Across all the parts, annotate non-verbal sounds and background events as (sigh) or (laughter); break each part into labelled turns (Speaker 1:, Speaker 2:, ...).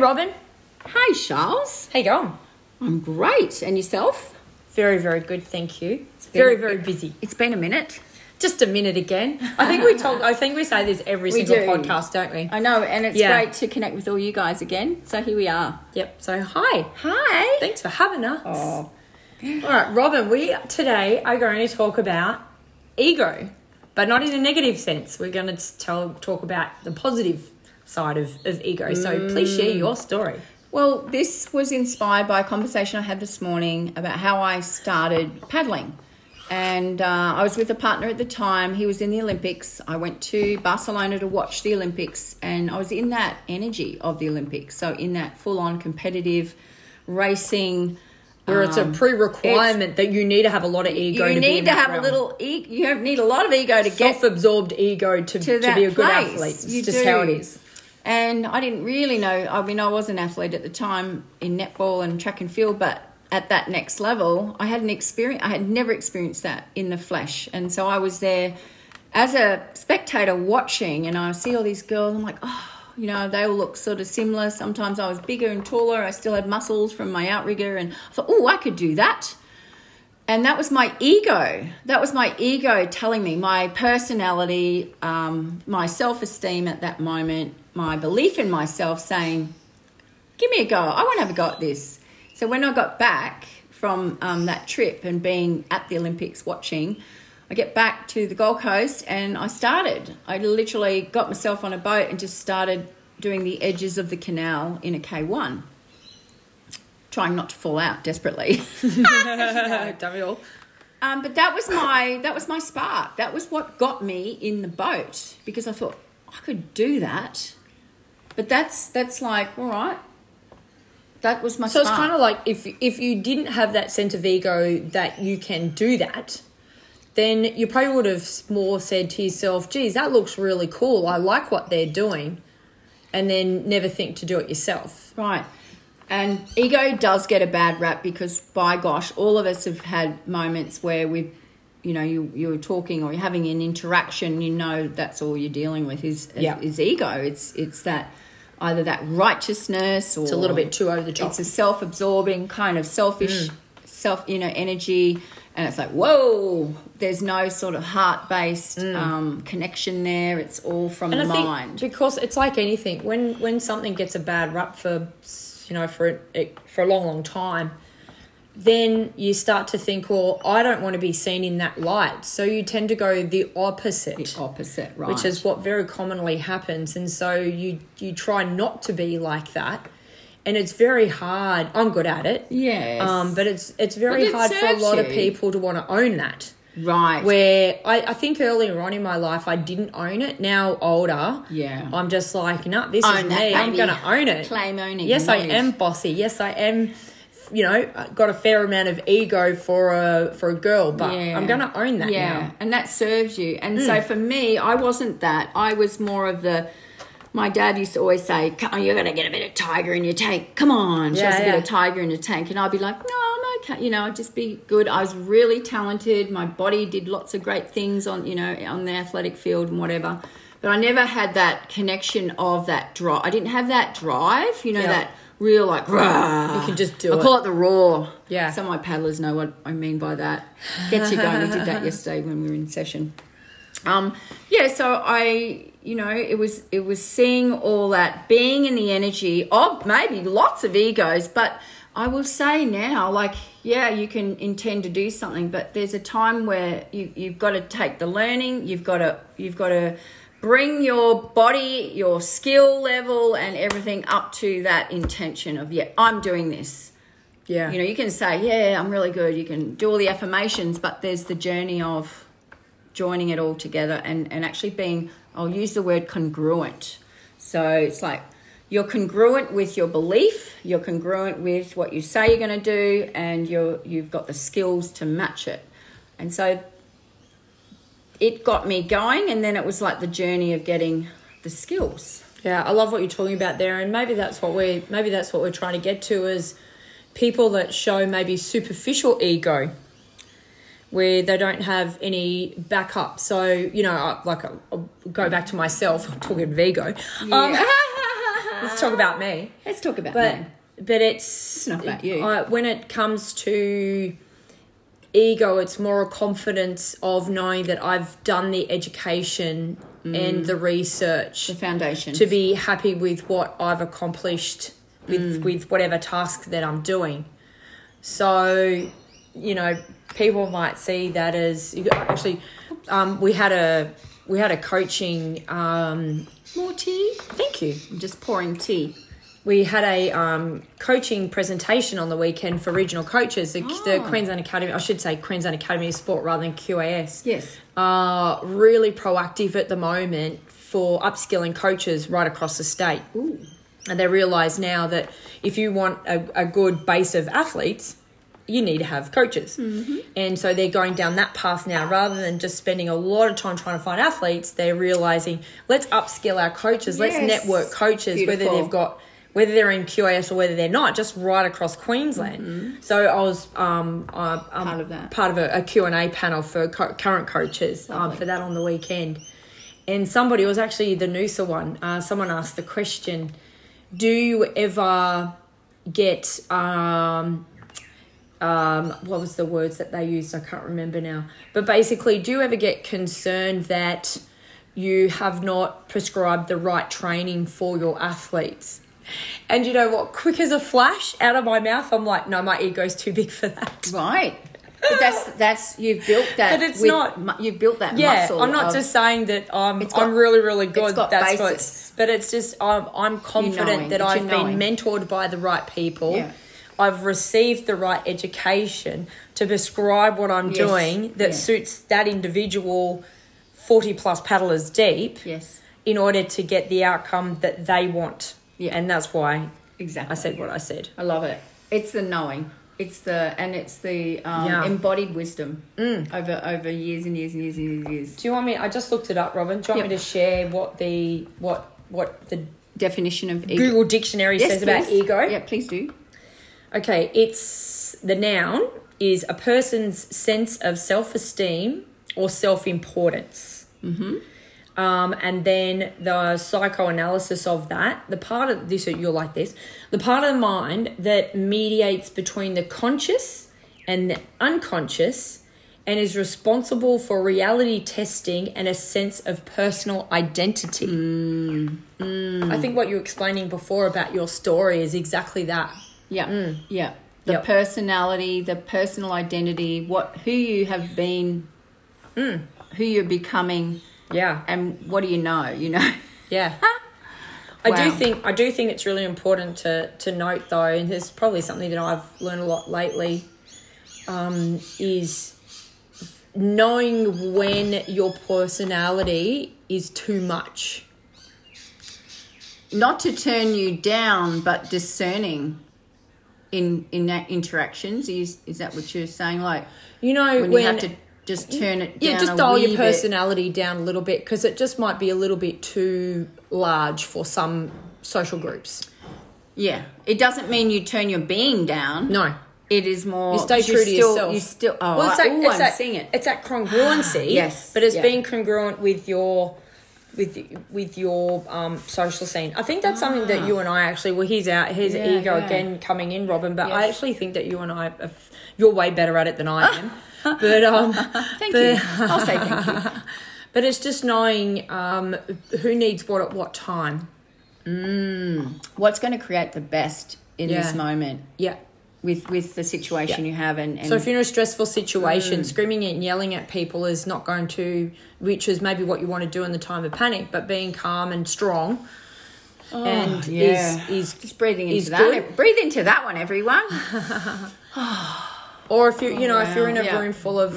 Speaker 1: Robyn.
Speaker 2: Hi, Sharls.
Speaker 1: How you going?
Speaker 2: I'm great. And yourself?
Speaker 1: Very, very good, thank you. It's very, very busy.
Speaker 2: It's been a minute.
Speaker 1: Just a minute again. I think we talk. I think we say this every
Speaker 2: We
Speaker 1: single
Speaker 2: do.
Speaker 1: podcast, don't we?
Speaker 2: I know, and it's
Speaker 1: Yeah.
Speaker 2: great to connect with all you guys again. So here we are.
Speaker 1: Yep. So hi.
Speaker 2: Hi.
Speaker 1: Thanks for having us.
Speaker 2: Oh,
Speaker 1: All right, Robyn. We today are going to talk about ego, but not in a negative sense. We're going to tell talk about the positive side of, of ego. So please share your story.
Speaker 2: well, this was inspired by a conversation I had this morning about how I started paddling. And uh, I was with a partner at the time. He was in the Olympics. I went to Barcelona to watch the Olympics, and I was in that energy of the Olympics. So, in that full on competitive racing.
Speaker 1: Where it's a
Speaker 2: um,
Speaker 1: pre-requirement that you need to have a lot of ego.
Speaker 2: you need to have
Speaker 1: realm.
Speaker 2: a little e- you have, need a lot of ego to get
Speaker 1: self-absorbed ego to,
Speaker 2: to
Speaker 1: to, be a good
Speaker 2: place.
Speaker 1: athlete. It's
Speaker 2: You
Speaker 1: just
Speaker 2: do.
Speaker 1: how it is.
Speaker 2: And i didn't really know i mean i was an athlete at the time in netball and track and field but at that next level i hadn't experienced i had never experienced that in the flesh. And so i was there as a spectator watching and i see all these girls i'm like oh you know they all look sort of similar. Sometimes i was bigger and taller i still had muscles from my outrigger and i thought oh i could do that. And that was my ego. That was my ego telling me my personality, um, my self esteem at that moment, my belief in myself saying, Give me a go. I want to have a go at this. So when I got back from um, that trip and being at the Olympics watching, I get back to the Gold Coast and I started. I literally got myself on a boat and just started doing the edges of the canal in a K1, trying not to fall out desperately. (laughs)
Speaker 1: All?
Speaker 2: Um, but that was my that was my spark. That was what got me in the boat because I thought I could do that. But that's that's like all right. That was my.
Speaker 1: So it's kind of like if if you didn't have that sense of ego that you can do that, then you probably would have more said to yourself, "Geez, that looks really cool. I like what they're doing," and then never think to do it yourself.
Speaker 2: right. And ego does get a bad rap because by gosh, all of us have had moments where we, you know, you you're talking or you're having an interaction. You know, that's all you're dealing with is is,
Speaker 1: Yeah.
Speaker 2: is ego. It's it's that either that righteousness or
Speaker 1: It's a little bit too over the top.
Speaker 2: it's a self-absorbing kind of selfish
Speaker 1: Mm.
Speaker 2: self you know energy and it's like whoa there's no sort of heart-based um, connection there it's all from
Speaker 1: Mm. And
Speaker 2: the
Speaker 1: I think
Speaker 2: mind
Speaker 1: because it's like anything when when something gets a bad rap for you know for it, for a long long time then you start to think well I don't want to be seen in that light so you tend to go the opposite
Speaker 2: the opposite right
Speaker 1: which is what very commonly happens and so you you try not to be like that and it's very hard I'm good at it
Speaker 2: yes
Speaker 1: um but it's it's very
Speaker 2: it
Speaker 1: hard for a lot of people to want to own that
Speaker 2: right
Speaker 1: where I, I think earlier on in my life I didn't own it. Now older,
Speaker 2: Yeah.
Speaker 1: I'm just like, no, this
Speaker 2: Own
Speaker 1: is me. I'm gonna own it.
Speaker 2: Claim owning,
Speaker 1: Yes, I am bossy. Yes, I am. You know, got a fair amount of ego for a for a girl, but
Speaker 2: Yeah.
Speaker 1: I'm gonna own that
Speaker 2: yeah
Speaker 1: now.
Speaker 2: And that serves you. And so mm. for me i wasn't that. I was more of the my dad used to always say on you're going to get a bit of tiger in your tank. Come on. Show
Speaker 1: Yeah,
Speaker 2: us a bit of tiger in your tank. And i'd be like no i'm okay. You know i'd just be good. I was really talented. My body did lots of great things on you know on the athletic field and whatever. But i never had that connection of that drive i didn't have that drive you know
Speaker 1: Yeah.
Speaker 2: that real like rah.
Speaker 1: You can just do it.
Speaker 2: I
Speaker 1: it.
Speaker 2: call it the raw.
Speaker 1: Yeah.
Speaker 2: Some of my paddlers know what I mean by that. Gets you going. We did that (laughs) yesterday when we were in session. Um, yeah, so I, you know, it was it was seeing all that, being in the energy of maybe lots of egos, but I will say now, like, yeah, you can intend to do something, but there's a time where you you've got to take the learning, you've got to you've got to bring your body, your skill level, and everything up to that intention of yeah, I'm doing this.
Speaker 1: Yeah.
Speaker 2: You know, you can say, yeah, I'm really good. You can do all the affirmations, but there's the journey of joining it all together and, and actually being, I'll use the word congruent. So it's like you're congruent with your belief, you're congruent with what you say you're going to do, and you're, you've got the skills to match it. And so it got me going, and then it was like the journey of getting the skills.
Speaker 1: Yeah, I love what you're talking about there, and maybe that's what we maybe that's what we're trying to get to is people that show maybe superficial ego, where they don't have any backup. So you know, I- like I'll I'll go back to myself. (laughs) I'm talking of ego. Um, (laughs) let's talk about me.
Speaker 2: Let's talk about
Speaker 1: But
Speaker 2: me.
Speaker 1: but it's,
Speaker 2: It's not about you.
Speaker 1: I- when it comes to ego, it's more a confidence of knowing that I've done the education and the research
Speaker 2: The foundation.
Speaker 1: to be happy with what I've accomplished with with whatever task that I'm doing. So, you know, people might see that as actually. Um, we had a we had a coaching. Um,
Speaker 2: More tea?
Speaker 1: thank you.
Speaker 2: I'm just pouring tea.
Speaker 1: We had a um, coaching presentation on the weekend for regional coaches. The, the Queensland Academy, I should say Queensland Academy of Sport rather than QAS.
Speaker 2: Yes.
Speaker 1: Are really proactive at the moment for upskilling coaches right across the state.
Speaker 2: Ooh.
Speaker 1: And they realise now that if you want a, a good base of athletes, you need to have coaches.
Speaker 2: Mm-hmm.
Speaker 1: And so they're going down that path now rather than just spending a lot of time trying to find athletes, they're realizing let's upskill our coaches, let's network coaches, whether they've got whether they're in QAS or whether they're not, just right across Queensland. So I was um, uh, um,
Speaker 2: Mm-hmm. Part of that.
Speaker 1: part of a, a Q&A panel for co- current coaches um, for that on the weekend. And somebody, it was actually the Noosa one, uh, someone asked the question, do you ever get, um, um, what was the words that they used? I can't remember now. But basically, do you ever get concerned that you have not prescribed the right training for your athletes? And you know what? Quick as a flash out of my mouth, I'm like, no, my ego's too big for that.
Speaker 2: Right. But that's that's you've built that.
Speaker 1: But it's
Speaker 2: with
Speaker 1: not-
Speaker 2: You've built that
Speaker 1: Yeah,
Speaker 2: muscle.
Speaker 1: I'm not
Speaker 2: of-
Speaker 1: just saying that I'm
Speaker 2: got-
Speaker 1: I'm really really good. That's
Speaker 2: basis.
Speaker 1: what. But it's just I'm I'm confident
Speaker 2: knowing,
Speaker 1: that I've been
Speaker 2: knowing.
Speaker 1: mentored by the right people.
Speaker 2: Yeah.
Speaker 1: I've received the right education to prescribe what I'm
Speaker 2: Yes,
Speaker 1: doing that
Speaker 2: yeah.
Speaker 1: suits that individual 40 plus paddlers deep
Speaker 2: Yes.
Speaker 1: in order to get the outcome that they want.
Speaker 2: Yeah.
Speaker 1: And that's why
Speaker 2: Exactly.
Speaker 1: I said what I said.
Speaker 2: I love it. It's the knowing. It's the and it's the um,
Speaker 1: Yeah. Mm.
Speaker 2: embodied wisdom over over years and years and years and years.
Speaker 1: Do you want me I just looked it up, Robyn. Do you want me to share what the what what the
Speaker 2: Definition of ego.
Speaker 1: Google dictionary
Speaker 2: Yes,
Speaker 1: says about ego?
Speaker 2: Yeah, please do.
Speaker 1: Okay, it's the noun is a person's sense of self esteem or self importance. Mm-hmm. Um, and then the psychoanalysis of that, the part of this, you're like this, the part of the mind that mediates between the conscious and the unconscious and is responsible for reality testing and a sense of personal identity. I think what you were explaining before about your story is exactly that.
Speaker 2: Yeah, yeah. The
Speaker 1: Yep.
Speaker 2: personality, the personal identity, what who you have been,
Speaker 1: Mm.
Speaker 2: who you're becoming,
Speaker 1: Yeah.
Speaker 2: and what do you know? You know. (laughs)
Speaker 1: Yeah. I do think I do think it's really important to to note though, and there's probably something that I've learned a lot lately, um, is knowing when your personality is too much.
Speaker 2: Not to turn you down, but discerning in in that interactions. Is is that what you're saying? Like
Speaker 1: You know
Speaker 2: when,
Speaker 1: when,
Speaker 2: you have to just turn it
Speaker 1: yeah, just dial your
Speaker 2: wee bit.
Speaker 1: personality down a little bit because it just might be a little bit too large for some social groups.
Speaker 2: Yeah, it doesn't mean you turn your being down.
Speaker 1: No,
Speaker 2: It is more.
Speaker 1: You stay true to
Speaker 2: still,
Speaker 1: yourself.
Speaker 2: You still. Oh,
Speaker 1: well, it's that,
Speaker 2: ooh,
Speaker 1: it's
Speaker 2: I'm
Speaker 1: that,
Speaker 2: seeing it.
Speaker 1: It's that congruency. (gasps)
Speaker 2: Yes,
Speaker 1: but it's
Speaker 2: yeah.
Speaker 1: being congruent with your with with your um, social scene. I think that's something that you and I actually. Well, here's our here's
Speaker 2: Ah. Yeah,
Speaker 1: ego
Speaker 2: yeah.
Speaker 1: again coming in, Robyn. But I actually think that you and I, are, you're way better at it than I am. (laughs) (laughs) but um,
Speaker 2: Thank
Speaker 1: but-
Speaker 2: you. I'll say thank you. (laughs)
Speaker 1: but it's just knowing um, who needs what at what time.
Speaker 2: What's going to create the best in
Speaker 1: Yeah.
Speaker 2: this moment
Speaker 1: Yeah.
Speaker 2: with with the situation
Speaker 1: Yeah.
Speaker 2: you have, and, and
Speaker 1: So if you're in a stressful
Speaker 2: Mm.
Speaker 1: situation, screaming and yelling at people is not going to, which is maybe what you want to do in the time of panic, but being calm and strong, and
Speaker 2: Oh, yeah.
Speaker 1: is is
Speaker 2: just breathing into that.
Speaker 1: good.
Speaker 2: Breathe into that one, everyone. (laughs) (sighs) (sighs)
Speaker 1: or if you you know if you're in a
Speaker 2: Yeah. Mm.
Speaker 1: room full of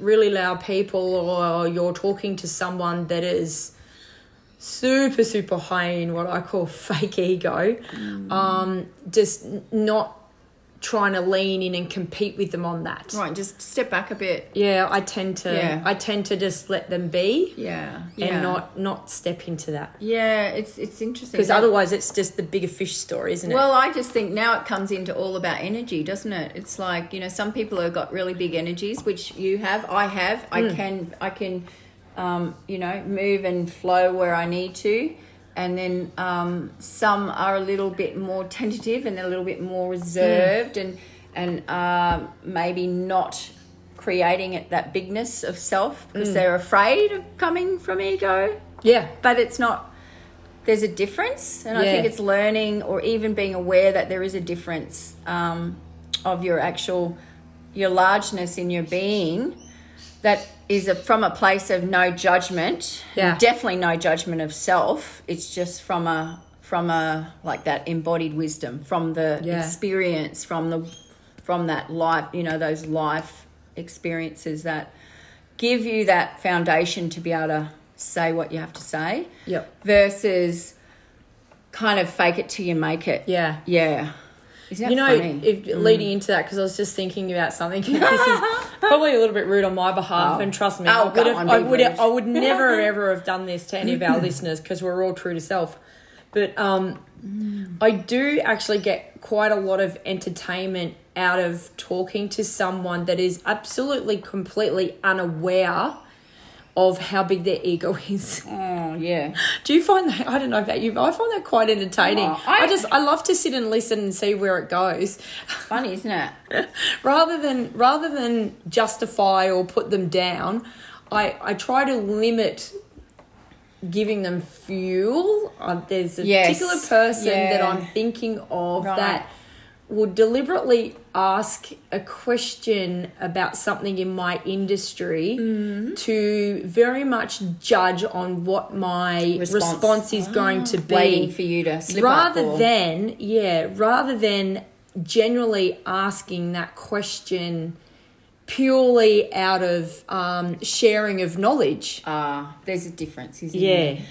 Speaker 1: really loud people, or you're talking to someone that is super super high in what I call (laughs) fake ego,
Speaker 2: Mm.
Speaker 1: um, just not trying to lean in and compete with them on that.
Speaker 2: right, just step back a bit.
Speaker 1: Yeah, I tend to
Speaker 2: Yeah.
Speaker 1: I tend to just let them be.
Speaker 2: Yeah, yeah.
Speaker 1: and not not step into that
Speaker 2: Yeah, it's it's interesting
Speaker 1: because otherwise it's just the bigger fish story, isn't it?
Speaker 2: Well, I just think now it comes into all about energy, doesn't it? It's like you know, some people have got really big energies, which you have, I have.
Speaker 1: Hmm.
Speaker 2: I can, I can, um, you know, move and flow where I need to, and then um, some are a little bit more tentative and a little bit more reserved and and uh, maybe not creating it that bigness of self because they're afraid of coming from ego.
Speaker 1: Yeah.
Speaker 2: but it's not there's a difference and i think it's learning or even being aware that there is a difference um, of your actual your largeness in your being that is a, from a place of no judgment
Speaker 1: Yeah.
Speaker 2: definitely no judgment of self it's just from a from a like that embodied wisdom from the
Speaker 1: Yeah.
Speaker 2: experience from the from that life you know those life experiences that give you that foundation to be able to say what you have to say
Speaker 1: Yep.
Speaker 2: versus kind of fake it till you make it.
Speaker 1: Yeah.
Speaker 2: Yeah.
Speaker 1: You know, if, leading into that, because I was just thinking about something. (laughs) this is (laughs) probably a little bit rude on my behalf,
Speaker 2: Oh.
Speaker 1: and trust me,
Speaker 2: Oh,
Speaker 1: I would have,
Speaker 2: on,
Speaker 1: I would,
Speaker 2: rude.
Speaker 1: I would never (laughs) ever have done this to any of our listeners because we're all true to self. But um, I do actually get quite a lot of entertainment out of talking to someone that is absolutely completely unaware of how big their ego (laughs) is.
Speaker 2: oh, yeah.
Speaker 1: Do you find that? I don't know about you, but I find that quite entertaining.
Speaker 2: Oh,
Speaker 1: I,
Speaker 2: I-
Speaker 1: just I love to sit and listen and see where it goes, (laughs)
Speaker 2: Funny, isn't it?
Speaker 1: rather than rather than justify or put them down. I I try to limit giving them fuel. Uh, there's a
Speaker 2: Yes,
Speaker 1: particular person that. I'm thinking of
Speaker 2: Right.
Speaker 1: that would deliberately ask a question about something in my industry
Speaker 2: Mm-hmm.
Speaker 1: to very much judge on what my
Speaker 2: Response.
Speaker 1: Response, is going to be
Speaker 2: Waiting for you to slip
Speaker 1: rather
Speaker 2: or-
Speaker 1: than yeah rather than generally asking that question purely out of um, sharing of knowledge
Speaker 2: Ah, there's a difference, isn't
Speaker 1: yeah
Speaker 2: there?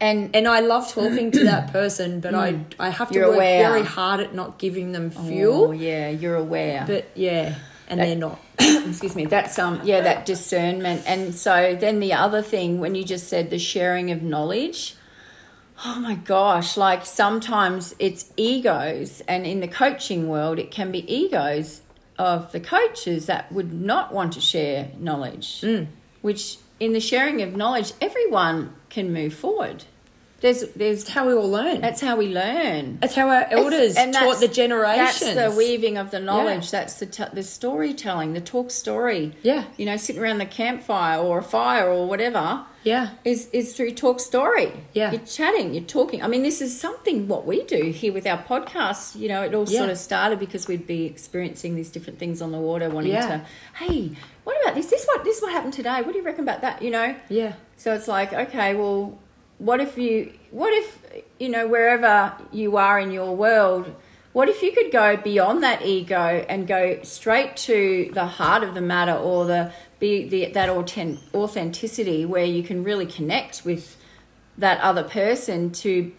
Speaker 2: And
Speaker 1: and I love talking to that person, but I I have to
Speaker 2: Mm. You're
Speaker 1: work
Speaker 2: aware.
Speaker 1: very hard at not giving them
Speaker 2: oh,
Speaker 1: fuel.
Speaker 2: yeah, you're aware.
Speaker 1: But yeah, and they're not. (coughs)
Speaker 2: excuse me that's um yeah that discernment and so then the other thing when you just said the sharing of knowledge oh my gosh like sometimes it's egos and in the coaching world it can be egos of the coaches that would not want to share knowledge which in the sharing of knowledge everyone can move forward there's there's
Speaker 1: That's how we all learn.
Speaker 2: that's how we learn
Speaker 1: That's how our elders
Speaker 2: and
Speaker 1: taught the generations.
Speaker 2: That's the weaving of the knowledge.
Speaker 1: Yeah.
Speaker 2: That's the t- the storytelling, the talk story.
Speaker 1: Yeah.
Speaker 2: you know, sitting around the campfire or a fire or whatever
Speaker 1: Yeah,
Speaker 2: is is through talk story.
Speaker 1: Yeah.
Speaker 2: you're chatting, you're talking. I mean, this is something what we do here with our podcast. You know, it all sort of started because we'd be experiencing these different things on the water, wanting
Speaker 1: Yeah.
Speaker 2: to, hey, what about this? This what this what happened today? What do you reckon about that? You know,
Speaker 1: yeah,
Speaker 2: so it's like, okay, well, what if you, what if, you know, wherever you are in your world, what if you could go beyond that ego and go straight to the heart of the matter or the, be the, that authen- authenticity where you can really connect with that other person to,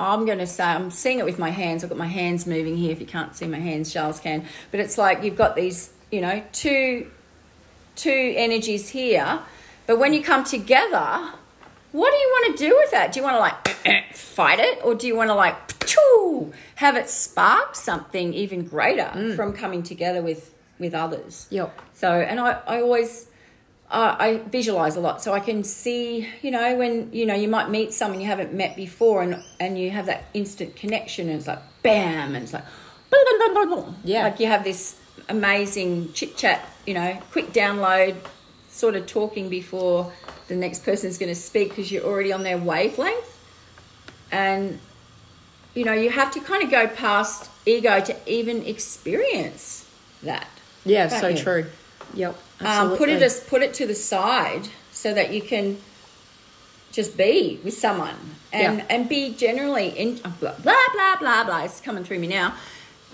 Speaker 2: I'm going to say, I'm seeing it with my hands. I've got my hands moving here. If you can't see my hands, Sharls can. But it's like you've got these, you know, two two energies here. But when you come together, what do you want to do with that? Do you want to like (clears throat) fight it, or do you want to like have it spark something even greater from coming together with with others?
Speaker 1: Yep.
Speaker 2: So, and I, I always, uh, I visualize a lot, so I can see, you know, when you know you might meet someone you haven't met before, and and you have that instant connection, and it's like bam, and it's like,
Speaker 1: Yeah.
Speaker 2: like you have this amazing chit chat, you know, quick download, sort of talking before the next person is going to speak because you're already on their wavelength, and you know you have to kind of go past ego to even experience that.
Speaker 1: yeah. So
Speaker 2: you?
Speaker 1: true. Yep.
Speaker 2: Um, put it just put it to the side so that you can just be with someone and
Speaker 1: Yeah.
Speaker 2: and be generally in blah blah blah blah blah. It's coming through me now.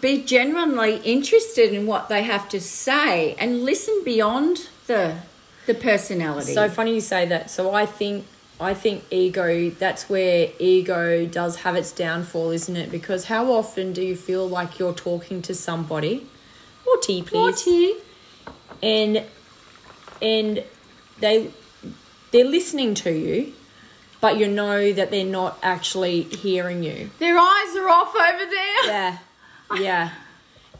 Speaker 2: Be genuinely interested in what they have to say and listen beyond the the personality.
Speaker 1: So funny you say that. So I think I think ego that's where ego does have its downfall, isn't it? Because how often do you feel like you're talking to somebody or tea please
Speaker 2: Naughty.
Speaker 1: and and they they're listening to you but you know that they're not actually hearing you.
Speaker 2: Their eyes are off over there.
Speaker 1: Yeah. Yeah. (laughs)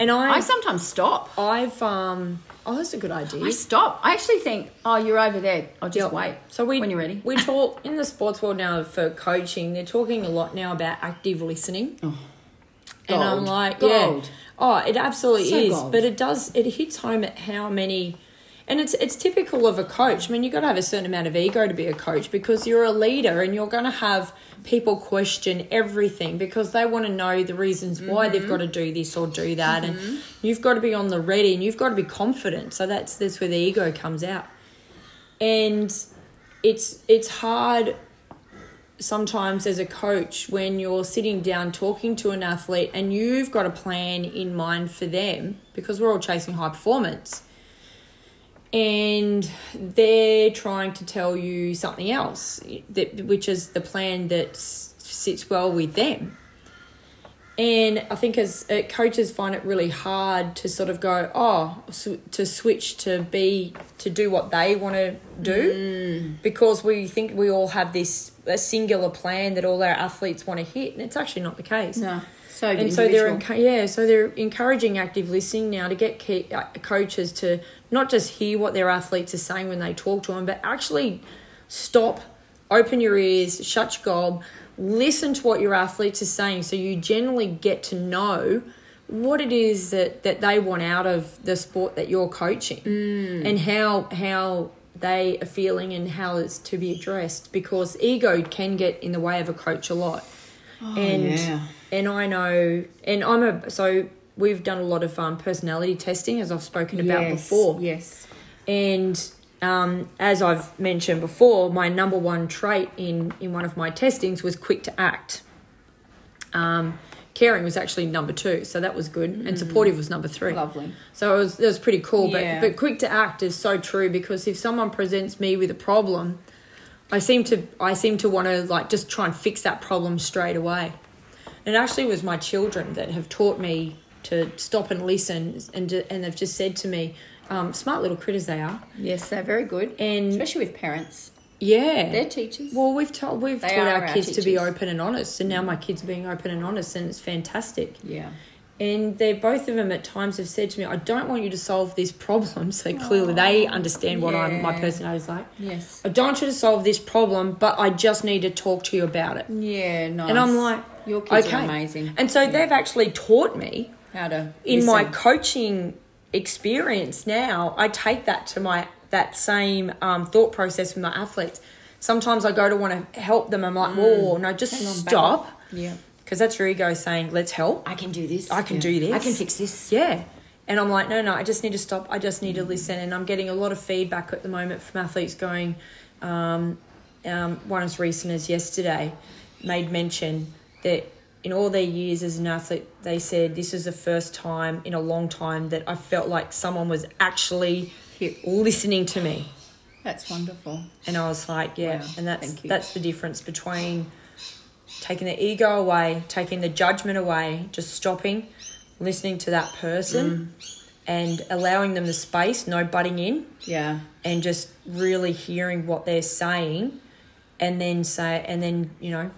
Speaker 1: And I,
Speaker 2: I sometimes stop.
Speaker 1: I've um. Oh, that's a good idea.
Speaker 2: I stop. I actually think, oh, you're over there. I'll just
Speaker 1: Yep.
Speaker 2: wait.
Speaker 1: So we
Speaker 2: when you're ready.
Speaker 1: we talk in the sports world now for coaching. They're talking a lot now about active listening, and I'm
Speaker 2: Gold.
Speaker 1: like, yeah, oh, it absolutely
Speaker 2: So
Speaker 1: is.
Speaker 2: gold.
Speaker 1: But it does. It hits home at how many. And it's it's typical of a coach. I mean, you've got to have a certain amount of ego to be a coach because you're a leader and you're going to have people question everything because they want to know the reasons why they've mm-hmm. got to do this or do that, and mm-hmm. you've got to be on the ready and you've got to be confident. So that's that's where the ego comes out, and it's it's hard sometimes as a coach when you're sitting down talking to an athlete and you've got a plan in mind for them because we're all chasing high performance and they're trying to tell you something else that which is the plan that sits well with them and I think as uh, coaches find it really hard to sort of go, oh, to switch to be to do what they want to do, because we think we all have this a singular plan that all our athletes want to hit, and it's actually not the case.
Speaker 2: No. So
Speaker 1: And so they're
Speaker 2: individual.
Speaker 1: encu- yeah, so they're encouraging active listening now to get key, uh, coaches to not just hear what their athletes are saying when they talk to them, but actually stop, open your ears, shut your gob, listen to what your athletes are saying, so you generally get to know what it is that, that they want out of the sport that you're coaching, and how how they are feeling and how it's to be addressed because ego can get in the way of a coach a lot and
Speaker 2: yeah.
Speaker 1: and I know, and I'm a so we've done a lot of um, personality testing as I've spoken about
Speaker 2: Yes,
Speaker 1: before,
Speaker 2: Yes.
Speaker 1: and um, as I've mentioned before, my number one trait in in one of my testings was quick to act. Um, caring was actually number two, so that was good, and supportive was number three.
Speaker 2: Lovely.
Speaker 1: So it was, it was pretty cool.
Speaker 2: Yeah.
Speaker 1: But but quick to act is so true because if someone presents me with a problem, I seem to I seem to want to like just try and fix that problem straight away. And it actually was my children that have taught me to stop and listen, and and they've just said to me, um, smart little critters they are,
Speaker 2: Yes, they're very good.
Speaker 1: and
Speaker 2: Especially with parents.
Speaker 1: yeah,
Speaker 2: They're teachers.
Speaker 1: well, we've told we've
Speaker 2: They
Speaker 1: taught our
Speaker 2: our
Speaker 1: kids to be open and honest, and now my kids are being open and honest, and it's fantastic.
Speaker 2: yeah.
Speaker 1: And they both of them at times have said to me, "I don't want you to solve this problem." (laughs) So clearly, they understand what I'm my personality is like.
Speaker 2: Yes.
Speaker 1: I don't want you to solve this problem, but I just need to talk to you about it.
Speaker 2: Yeah, nice.
Speaker 1: And I'm like,
Speaker 2: your kids
Speaker 1: okay.
Speaker 2: are amazing.
Speaker 1: And so they've actually taught me
Speaker 2: How to
Speaker 1: in my coaching experience now. I take that to my that same um, thought process with my athletes. Sometimes I go to want to help them. I'm like, oh no, just
Speaker 2: Mm.
Speaker 1: Stop.
Speaker 2: Yeah.
Speaker 1: Because that's your ego saying, let's help.
Speaker 2: I can do this.
Speaker 1: I can
Speaker 2: Yeah.
Speaker 1: do this.
Speaker 2: I can fix this.
Speaker 1: Yeah. And I'm like, no, no, I just need to stop. I just need to listen. And I'm getting a lot of feedback at the moment from athletes going, um, um, one as recent as yesterday made mention that in all their years as an athlete, they said this is the first time in a long time that I felt like someone was actually
Speaker 2: Here.
Speaker 1: listening to me.
Speaker 2: That's wonderful.
Speaker 1: And I was like, yeah,
Speaker 2: Wow,
Speaker 1: and that's that's the difference between taking the ego away, taking the judgment away, just stopping, listening to that person,
Speaker 2: Mm.
Speaker 1: and allowing them the space, no butting in,
Speaker 2: Yeah.
Speaker 1: and just really hearing what they're saying, and then say, and then you know,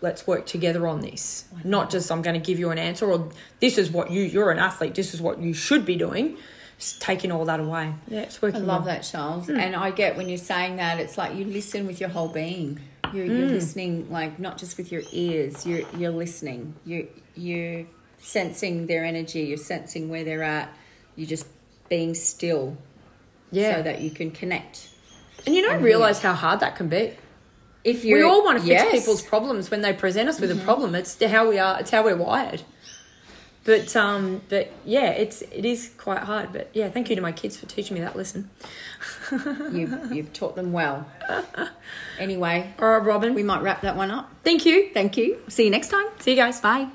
Speaker 1: let's work together on this. Not just I'm going to give you an answer, or this is what you you're an athlete. This is what you should be doing. Just taking all that away. Yeah, it's working.
Speaker 2: I love
Speaker 1: well.
Speaker 2: that, Sharls.
Speaker 1: Hmm.
Speaker 2: And I get when you're saying that, it's like you listen with your whole being. You're, you're
Speaker 1: Hmm.
Speaker 2: listening, like not just with your ears. You're you're listening. You you're sensing their energy. You're sensing where they're at. You're just being still,
Speaker 1: Yeah,
Speaker 2: so that you can connect.
Speaker 1: and you don't realize how hard that can be.
Speaker 2: If you
Speaker 1: we all want to fix
Speaker 2: yes.
Speaker 1: people's problems when they present us with a problem. It's how we are. It's how we're wired. But um, but yeah, it's it is quite hard. But yeah, thank you to my kids for teaching me that lesson. (laughs)
Speaker 2: You've you've taught them well. Anyway,
Speaker 1: All right, Robyn.
Speaker 2: we might wrap that one up.
Speaker 1: thank you.
Speaker 2: Thank you. See you next time.
Speaker 1: See you guys.
Speaker 2: Bye.